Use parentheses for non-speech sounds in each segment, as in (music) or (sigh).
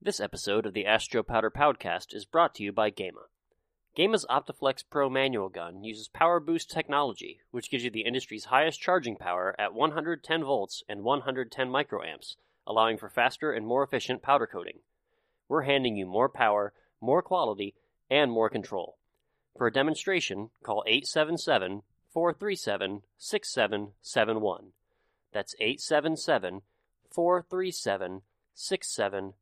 This episode of the Ask Joe Powder Podcast is brought to you by Gema. Gema's Optiflex Pro manual gun uses Power Boost technology, which gives you the industry's highest charging power at 110 volts and 110 microamps, allowing for faster and more efficient powder coating. We're handing you more power, more quality, and more control. For a demonstration, call 877 437 6771. That's 877 437 6771.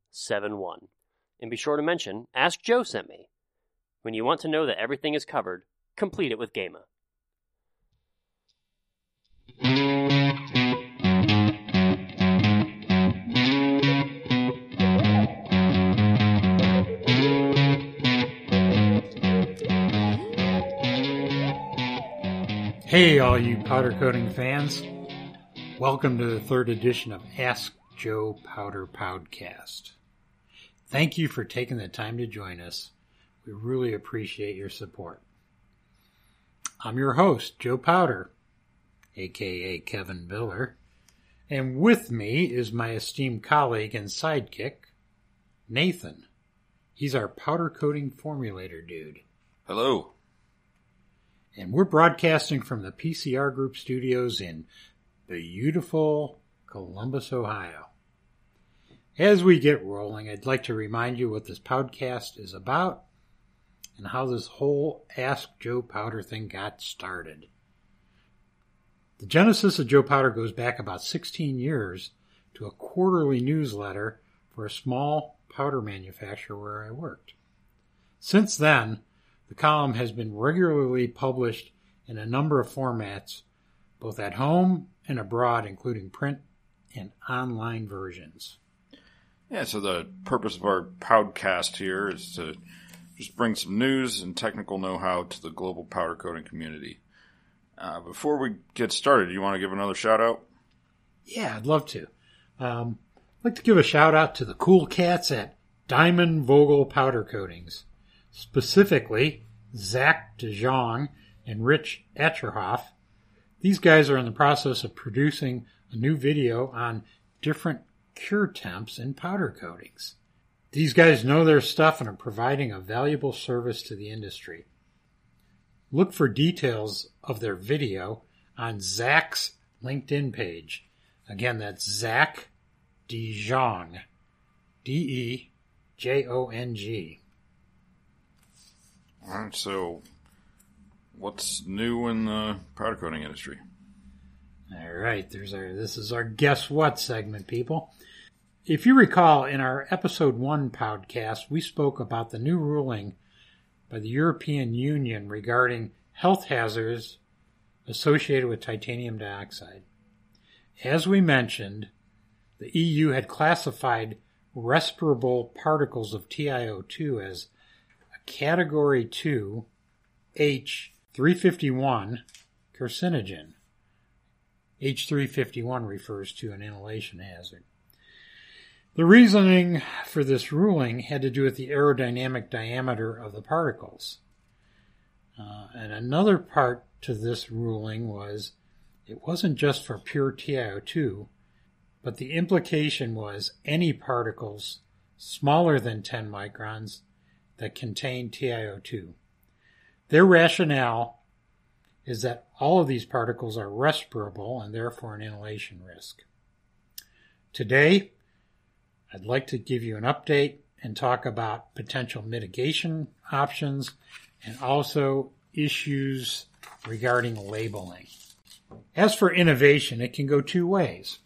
And be sure to mention, Ask Joe sent me. When you want to know that everything is covered, complete it with Gema. Hey, all you powder coating fans. Welcome to the third edition of Ask Joe Powder Podcast. Thank you for taking the time to join us. We really appreciate your support. I'm your host, Joe Powder, aka Kevin Biller, and with me is my esteemed colleague and sidekick, Nathan. He's our powder coating formulator dude. Hello. And we're broadcasting from the PCR Group studios in beautiful Columbus, Ohio. As we get rolling, I'd like to remind you what this podcast is about and how this whole Ask Joe Powder thing got started. The genesis of Joe Powder goes back about 16 years to a quarterly newsletter for a small powder manufacturer where I worked. Since then, the column has been regularly published in a number of formats, both at home and abroad, including print and online versions. Yeah, so the purpose of our podcast here is to just bring some news and technical know how to the global powder coating community. Uh, before we get started, you want to give another shout out? Yeah, I'd love to. Um, I'd like to give a shout out to the cool cats at Diamond Vogel Powder Coatings, specifically Zach DeJong and Rich Etcherhoff. These guys are in the process of producing a new video on different cure temps in powder coatings. These guys know their stuff and are providing a valuable service to the industry. Look for details of their video on Zach's LinkedIn page. Again, that's Zach DeJong. D E J O N G. All right, so what's new in the powder coating industry? All right, there's our this is our guess what segment, people. If you recall, in our episode one podcast, we spoke about the new ruling by the European Union regarding health hazards associated with titanium dioxide. As we mentioned, the EU had classified respirable particles of TiO2 as a category 2 H351 carcinogen. H351 refers to an inhalation hazard. The reasoning for this ruling had to do with the aerodynamic diameter of the particles. Uh, and another part to this ruling was it wasn't just for pure TiO2, but the implication was any particles smaller than 10 microns that contain TiO2. Their rationale is that all of these particles are respirable and therefore an inhalation risk. Today, I'd like to give you an update and talk about potential mitigation options and also issues regarding labeling. As for innovation, it can go two ways.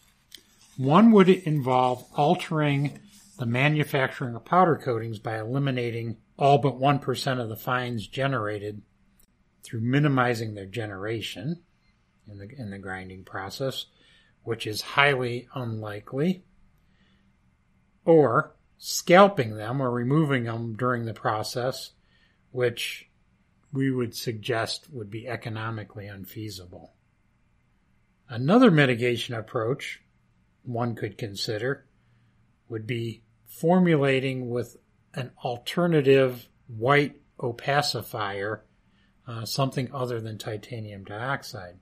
One would involve altering the manufacturing of powder coatings by eliminating all but 1% of the fines generated through minimizing their generation in the, in the grinding process, which is highly unlikely or scalping them or removing them during the process, which we would suggest would be economically unfeasible. Another mitigation approach one could consider would be formulating with an alternative white opacifier, uh, something other than titanium dioxide.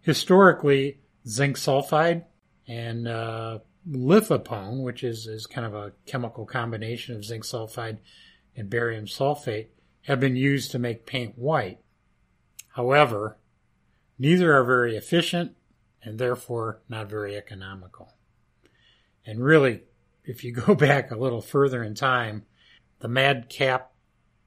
Historically, zinc sulfide and uh, lithopone, which is, is kind of a chemical combination of zinc sulfide and barium sulfate, have been used to make paint white. However, neither are very efficient and therefore not very economical. And really, if you go (laughs) back a little further in time, the madcap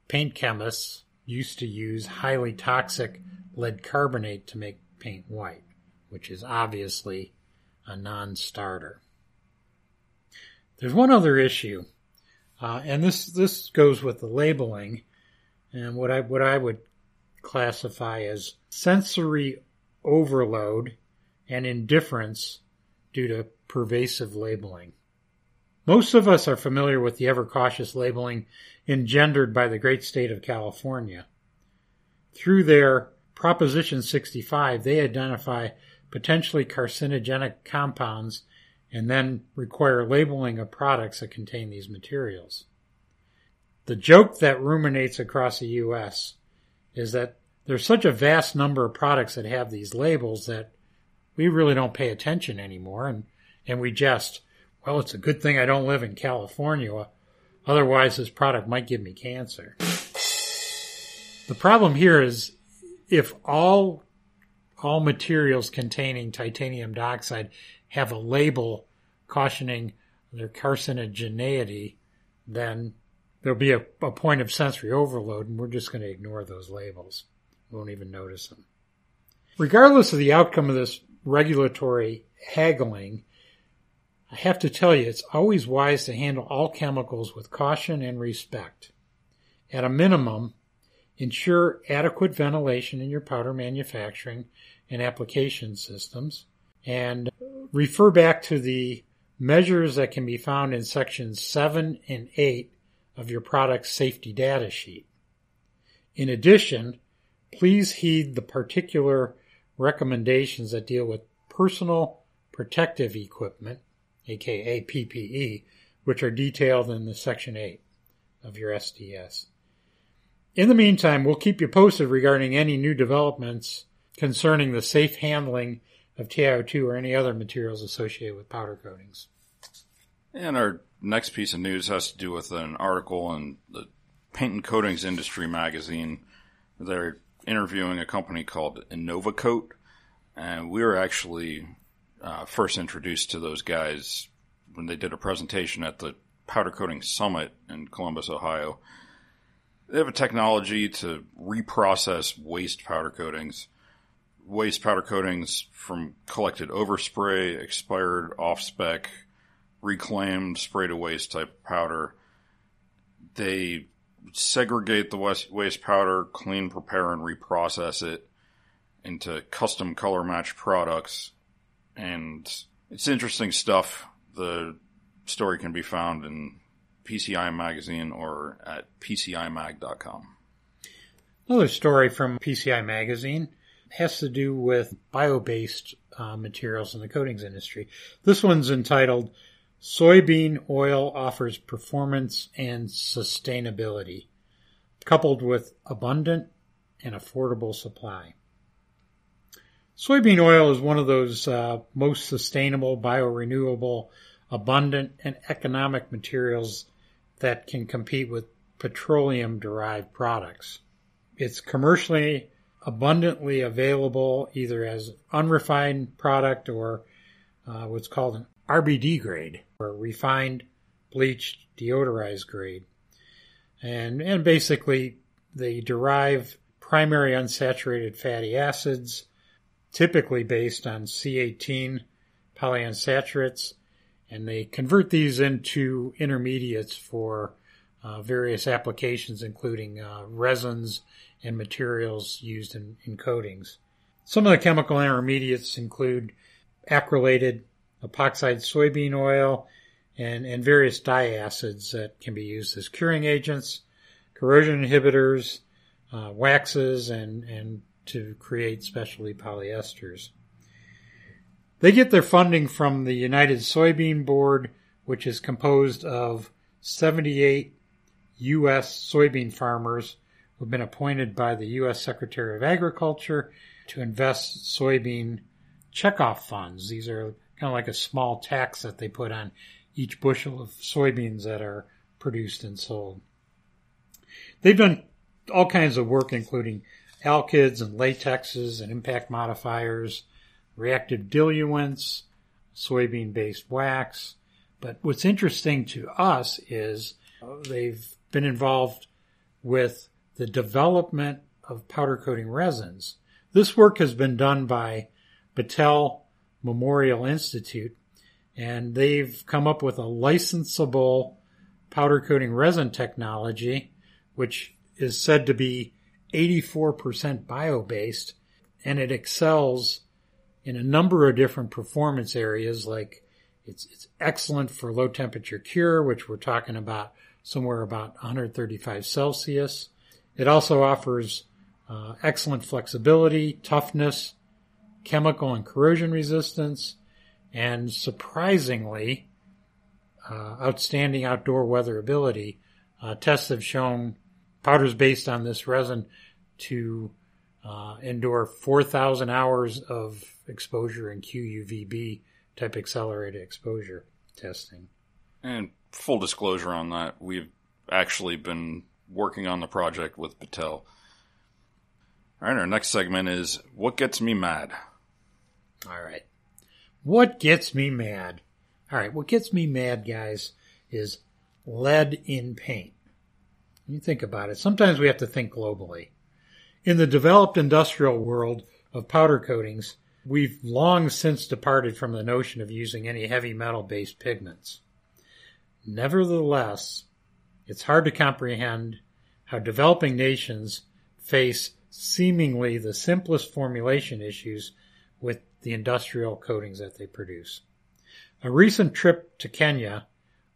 paint chemists used to use highly toxic lead carbonate to make paint white, which is obviously a non-starter. There's one other issue, uh, and this this goes with the labeling, and what I what I would classify as sensory overload and indifference due to pervasive labeling. Most of us are familiar with the ever cautious labeling engendered by the great state of California. Through their Proposition 65, they identify potentially carcinogenic compounds and then require labeling of products that contain these materials. The joke that ruminates across the U.S. is that there's such a vast number of products that have these labels that we really don't pay attention anymore and, and we just, well, it's a good thing I don't live in California. Otherwise, this product might give me cancer. The problem here is if all all materials containing titanium dioxide have a label cautioning their carcinogeneity, then there'll be a, a point of sensory overload, and we're just going to ignore those labels. We won't even notice them. Regardless of the outcome of this regulatory haggling, I have to tell you, it's always wise to handle all chemicals with caution and respect. At a minimum, ensure adequate ventilation in your powder manufacturing and application systems, and refer back to the measures that can be found in sections 7 and 8 of your product safety data sheet. In addition, please heed the particular recommendations that deal with personal protective equipment, aka PPE, which are detailed in the section 8 of your SDS. In the meantime, we'll keep you posted regarding any new developments concerning the safe handling of TiO2 or any other materials associated with powder coatings. And our next piece of news has to do with an article in the Paint and Coatings Industry magazine. They're interviewing a company called InnovaCoat, and we were actually uh, first introduced to those guys when they did a presentation at the Powder Coating Summit in Columbus, Ohio. They have a technology to reprocess waste powder coatings. Waste powder coatings from collected overspray, expired off spec, reclaimed spray to waste type powder. They segregate the waste powder, clean, prepare, and reprocess it into custom color match products. And it's interesting stuff. The story can be found in PCI Magazine or at PCIMag.com. Another story from PCI Magazine has to do with bio based uh, materials in the coatings industry. This one's entitled Soybean Oil Offers Performance and Sustainability, coupled with abundant and affordable supply. Soybean oil is one of those uh, most sustainable, biorenewable, abundant, and economic materials that can compete with petroleum derived products. It's commercially abundantly available either as unrefined product or uh, what's called an RBD grade or refined bleached deodorized grade. And, and basically they derive primary unsaturated fatty acids, typically based on C18 polyunsaturates and they convert these into intermediates for uh, various applications, including uh, resins and materials used in, in coatings. Some of the chemical intermediates include acrylated epoxide soybean oil and, and various diacids that can be used as curing agents, corrosion inhibitors, uh, waxes, and, and to create specialty polyesters. They get their funding from the United Soybean Board, which is composed of 78 U.S. soybean farmers who have been appointed by the U.S. Secretary of Agriculture to invest soybean checkoff funds. These are kind of like a small tax that they put on each bushel of soybeans that are produced and sold. They've done all kinds of work, including alkyds and latexes and impact modifiers, reactive diluents, soybean based wax. But what's interesting to us is they've been involved with the development of powder coating resins. This work has been done by Battelle Memorial Institute, and they've come up with a licensable powder coating resin technology, which is said to be 84% bio based, and it excels in a number of different performance areas like it's, it's excellent for low temperature cure, which we're talking about somewhere about 135 Celsius. It also offers uh, excellent flexibility, toughness, chemical and corrosion resistance, and surprisingly, uh, outstanding outdoor weatherability. Uh, tests have shown powders based on this resin to uh, endure 4,000 hours of exposure in QUVB type accelerated exposure testing. And full disclosure on that, we've actually been working on the project with Battelle. All right, our next segment is What Gets Me Mad? All right. What gets me mad? All right, what gets me mad, guys, is lead in paint. You think about it, sometimes we have to think globally. In the developed industrial world of powder coatings, we've long since departed from the notion of using any heavy metal based pigments. Nevertheless, it's hard to comprehend how developing nations face seemingly the simplest formulation issues with the industrial coatings that they produce. A recent trip to Kenya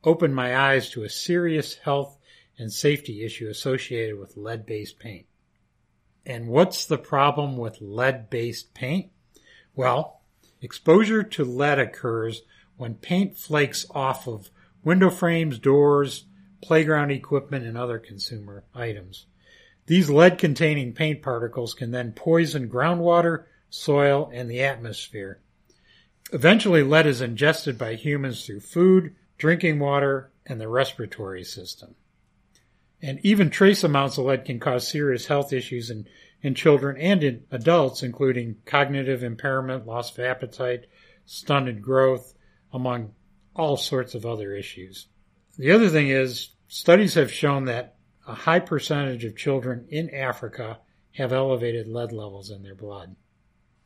opened my eyes to a serious health and safety issue associated with lead based paint. And what's the problem with lead based paint? Well, exposure to lead occurs when paint flakes off of window frames, doors, playground equipment, and other consumer items. These lead containing paint particles can then poison groundwater, soil, and the atmosphere. Eventually, lead is ingested by humans through food, drinking water, and the respiratory system. And even trace amounts of lead can cause serious health issues in, in children and in adults, including cognitive impairment, loss of appetite, stunted growth, among all sorts of other issues. The other thing is, studies have shown that a high percentage of children in Africa have elevated lead levels in their blood.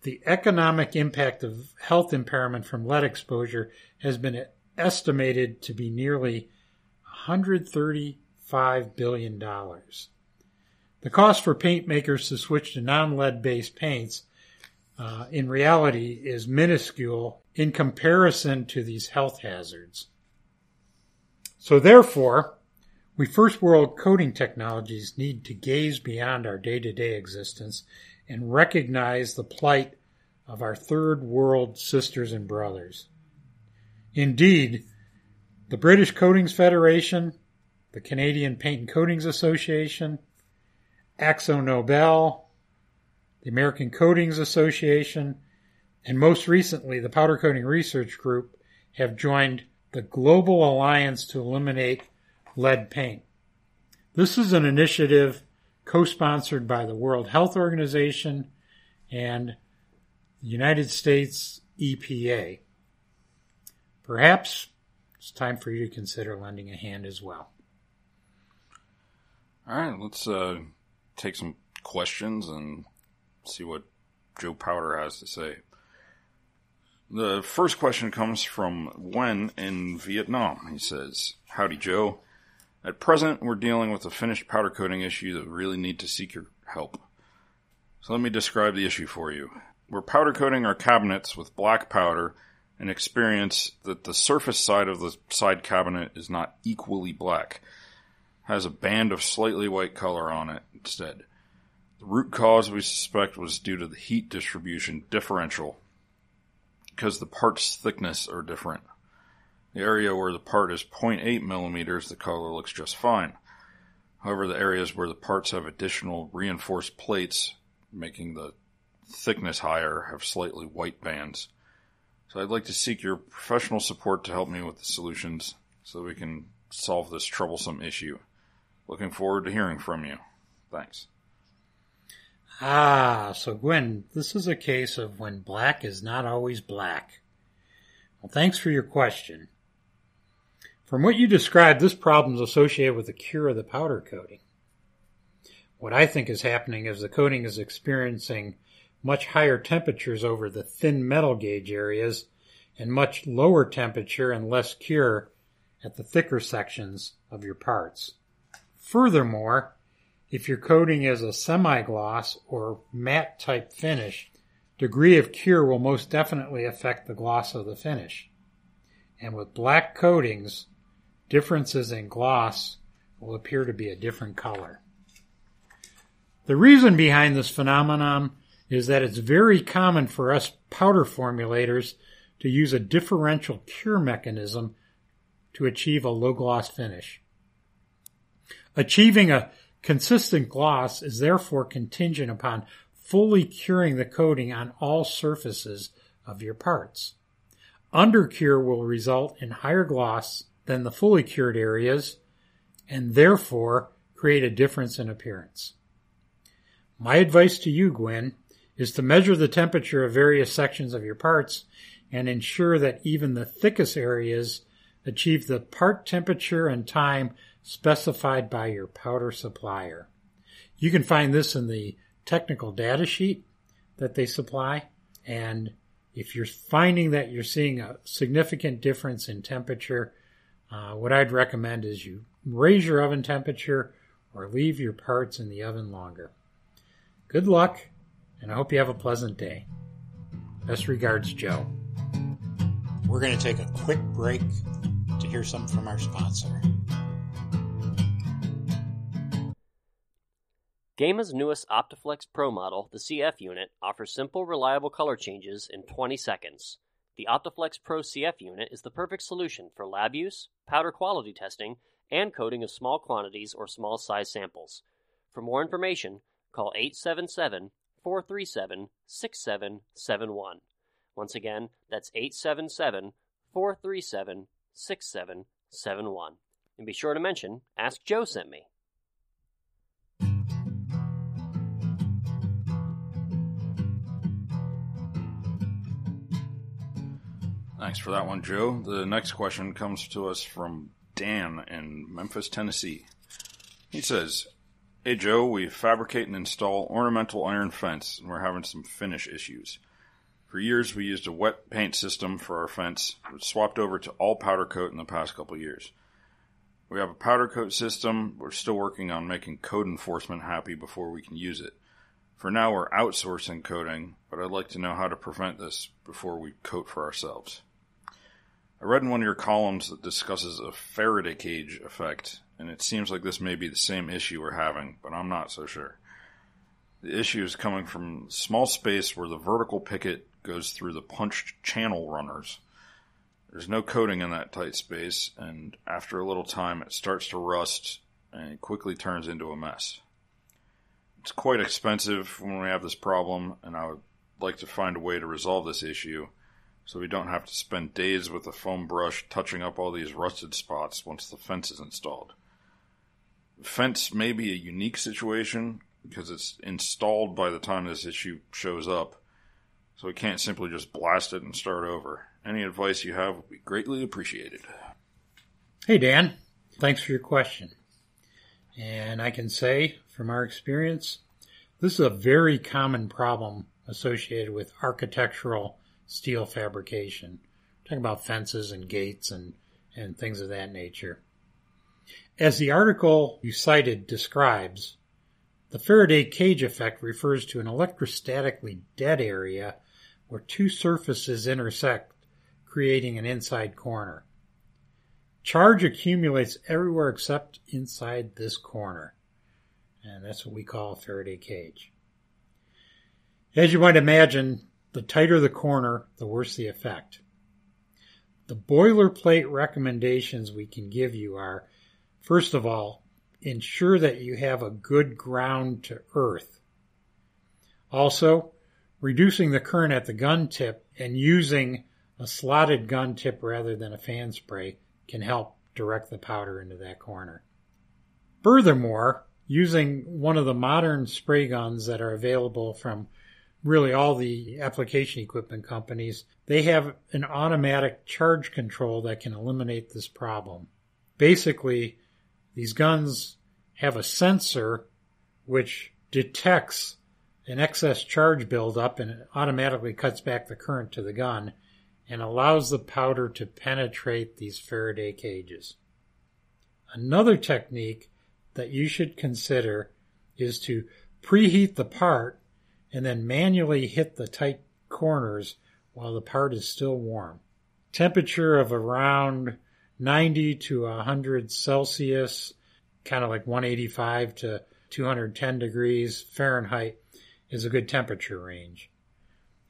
The economic impact of health impairment from lead exposure has been estimated to be nearly 130 $5 billion. The cost for paint makers to switch to non lead based paints uh, in reality is minuscule in comparison to these health hazards. So, therefore, we first world coating technologies need to gaze beyond our day to day existence and recognize the plight of our third world sisters and brothers. Indeed, the British Coatings Federation the Canadian Paint and Coatings Association, Akzo Nobel, the American Coatings Association, and most recently the Powder Coating Research Group have joined the Global Alliance to Eliminate Lead Paint. This is an initiative co-sponsored by the World Health Organization and the United States EPA. Perhaps it's time for you to consider lending a hand as well. All right, let's uh, take some questions and see what Joe Powder has to say. The first question comes from Wen in Vietnam. He says, Howdy, Joe. At present, we're dealing with a finished powder coating issue that we really need to seek your help. So let me describe the issue for you. We're powder coating our cabinets with black powder and experience that the surface side of the side cabinet is not equally black has a band of slightly white color on it instead. The root cause we suspect was due to the heat distribution differential because the parts thickness are different. The area where the part is 0.8 millimeters, the color looks just fine. However, the areas where the parts have additional reinforced plates, making the thickness higher, have slightly white bands. So I'd like to seek your professional support to help me with the solutions so we can solve this troublesome issue. Looking forward to hearing from you. Thanks. Ah, so Gwen, this is a case of when black is not always black. Well, thanks for your question. From what you described, this problem is associated with the cure of the powder coating. What I think is happening is the coating is experiencing much higher temperatures over the thin metal gauge areas and much lower temperature and less cure at the thicker sections of your parts. Furthermore, if your coating is a semi-gloss or matte type finish, degree of cure will most definitely affect the gloss of the finish. And with black coatings, differences in gloss will appear to be a different color. The reason behind this phenomenon is that it's very common for us powder formulators to use a differential cure mechanism to achieve a low gloss finish. Achieving a consistent gloss is therefore contingent upon fully curing the coating on all surfaces of your parts. Undercure will result in higher gloss than the fully cured areas and therefore create a difference in appearance. My advice to you, Gwen, is to measure the temperature of various sections of your parts and ensure that even the thickest areas achieve the part temperature and time specified by your powder supplier. You can find this in the technical data sheet that they supply. And if you're finding that you're seeing a significant difference in temperature, uh, what I'd recommend is you raise your oven temperature or leave your parts in the oven longer. Good luck and I hope you have a pleasant day. Best regards, Joe. We're going to take a quick break to hear something from our sponsor. Gema's newest Optiflex Pro model, the CF unit, offers simple, reliable color changes in 20 seconds. The Optiflex Pro CF unit is the perfect solution for lab use, powder quality testing, and coating of small quantities or small size samples. For more information, call 877 437 6771. Once again, that's 877 437 6771. And be sure to mention Ask Joe sent me. Thanks for that one, Joe. The next question comes to us from Dan in Memphis, Tennessee. He says, Hey Joe, we fabricate and install ornamental iron fence, and we're having some finish issues. For years, we used a wet paint system for our fence, which swapped over to all powder coat in the past couple years. We have a powder coat system. We're still working on making code enforcement happy before we can use it. For now, we're outsourcing coating, but I'd like to know how to prevent this before we coat for ourselves. I read in one of your columns that discusses a Faraday cage effect, and it seems like this may be the same issue we're having, but I'm not so sure. The issue is coming from small space where the vertical picket goes through the punched channel runners. There's no coating in that tight space, and after a little time, it starts to rust and it quickly turns into a mess. It's quite expensive when we have this problem, and I would like to find a way to resolve this issue so we don't have to spend days with a foam brush touching up all these rusted spots once the fence is installed. Fence may be a unique situation because it's installed by the time this issue shows up, so we can't simply just blast it and start over. Any advice you have would be greatly appreciated. Hey, Dan. Thanks for your question. And I can say from our experience, this is a very common problem associated with architectural steel fabrication. We're talking about fences and gates and, and things of that nature. As the article you cited describes, the Faraday cage effect refers to an electrostatically dead area where two surfaces intersect, creating an inside corner. Charge accumulates everywhere except inside this corner. And that's what we call a Faraday cage. As you might imagine, the tighter the corner, the worse the effect. The boilerplate recommendations we can give you are first of all, ensure that you have a good ground to earth. Also, reducing the current at the gun tip and using a slotted gun tip rather than a fan spray can help direct the powder into that corner. Furthermore, using one of the modern spray guns that are available from really all the application equipment companies, they have an automatic charge control that can eliminate this problem. Basically, these guns have a sensor which detects an excess charge buildup and it automatically cuts back the current to the gun and allows the powder to penetrate these Faraday cages. Another technique that you should consider is to preheat the part and then manually hit the tight corners while the part is still warm. Temperature of around 90 to 100 Celsius, kind of like 185 to 210 degrees Fahrenheit is a good temperature range.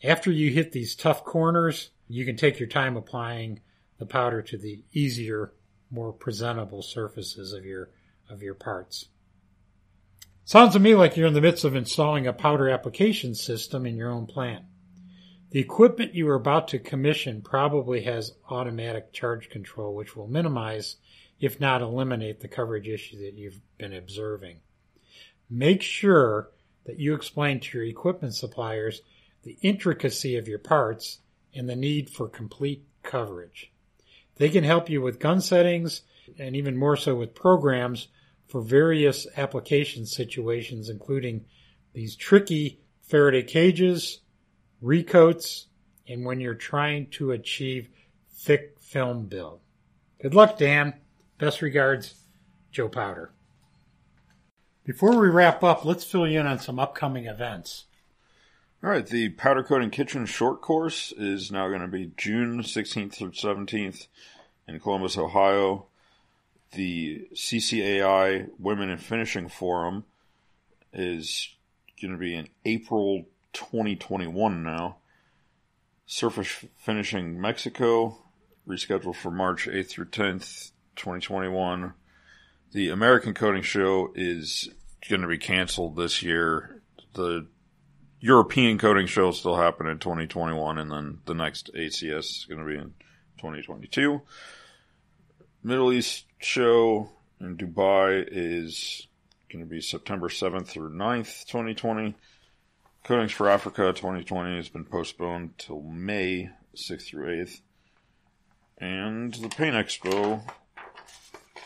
After you hit these tough corners, you can take your time applying the powder to the easier, more presentable surfaces of your of your parts. Sounds to me like you're in the midst of installing a powder application system in your own plant. The equipment you are about to commission probably has automatic charge control, which will minimize, if not eliminate, the coverage issue that you've been observing. Make sure that you explain to your equipment suppliers the intricacy of your parts and the need for complete coverage. They can help you with gun settings and even more so with programs for various application situations, including these tricky Faraday cages, recoats, and when you're trying to achieve thick film build. Good luck, Dan. Best regards, Joe Powder. Before we wrap up, let's fill you in on some upcoming events. All right, the Powder Coating Kitchen short course is now going to be June 16th through 17th in Columbus, Ohio. The CCAI Women in Finishing Forum is going to be in April 2021 now. Surface Finishing Mexico, rescheduled for March 8th through 10th, 2021. The American Coating Show is going to be canceled this year. The European Coating Show will still happen in 2021, and then the next ACS is going to be in 2022. Middle East Show in Dubai is going to be September 7th through 9th, 2020. Coatings for Africa 2020 has been postponed till May 6th through 8th. And the Paint Expo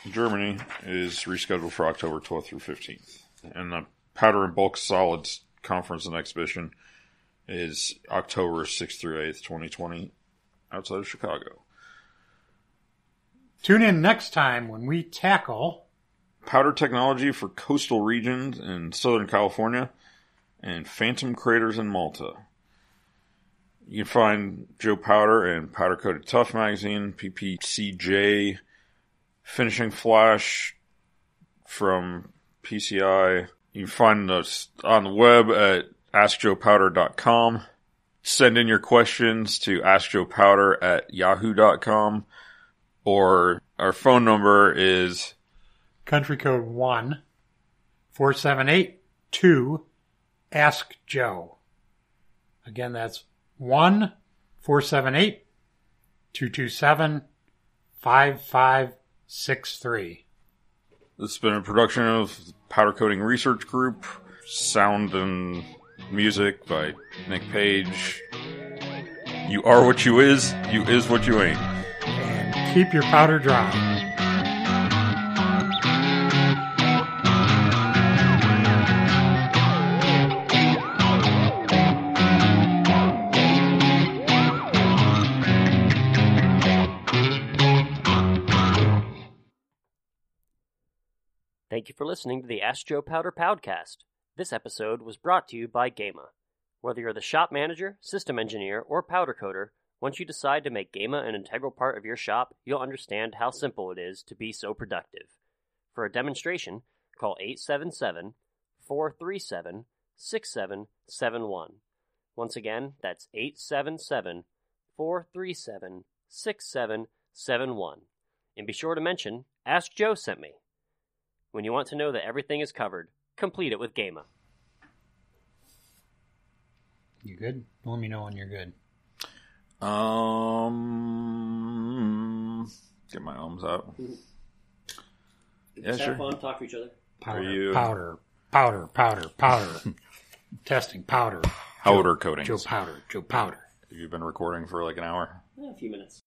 in Germany is rescheduled for October 12th through 15th. And the Powder and Bulk Solids Conference and Exhibition is October 6th through 8th, 2020, outside of Chicago. Tune in next time when we tackle Powder technology for coastal regions in Southern California and phantom craters in Malta. You can find Joe Powder and Powder Coated Tough magazine, PPCJ, Finishing Flash from PCI. You can find us on the web at askjoepowder.com. Send in your questions to askjoepowder at yahoo.com or our phone number is country code 1 478 2 Ask Joe. Again, that's 1 478 227 5563. This has been a production of Powder Coating Research Group, sound and music by Nick Page. You are what you is, you is what you ain't. Keep your powder dry. Thank you for listening to the Ask Joe Powder Podcast. This episode was brought to you by Gema. Whether you're the shop manager, system engineer, or powder coater, once you decide to make Gema an integral part of your shop, you'll understand how simple it is to be so productive. For a demonstration, call 877 437 6771. Once again, that's 877 437 6771. And be sure to mention, Ask Joe sent me. When you want to know that everything is covered, complete it with Gema. You good? Let me know when you're good. Um, get my ums out. Yeah, Just sure. have fun, talk to each other. Powder, you- powder, powder, powder, powder. (laughs) Testing powder. Powder coatings. Joe Powder, Joe Powder. Have you been recording for like an hour? Eh, a few minutes.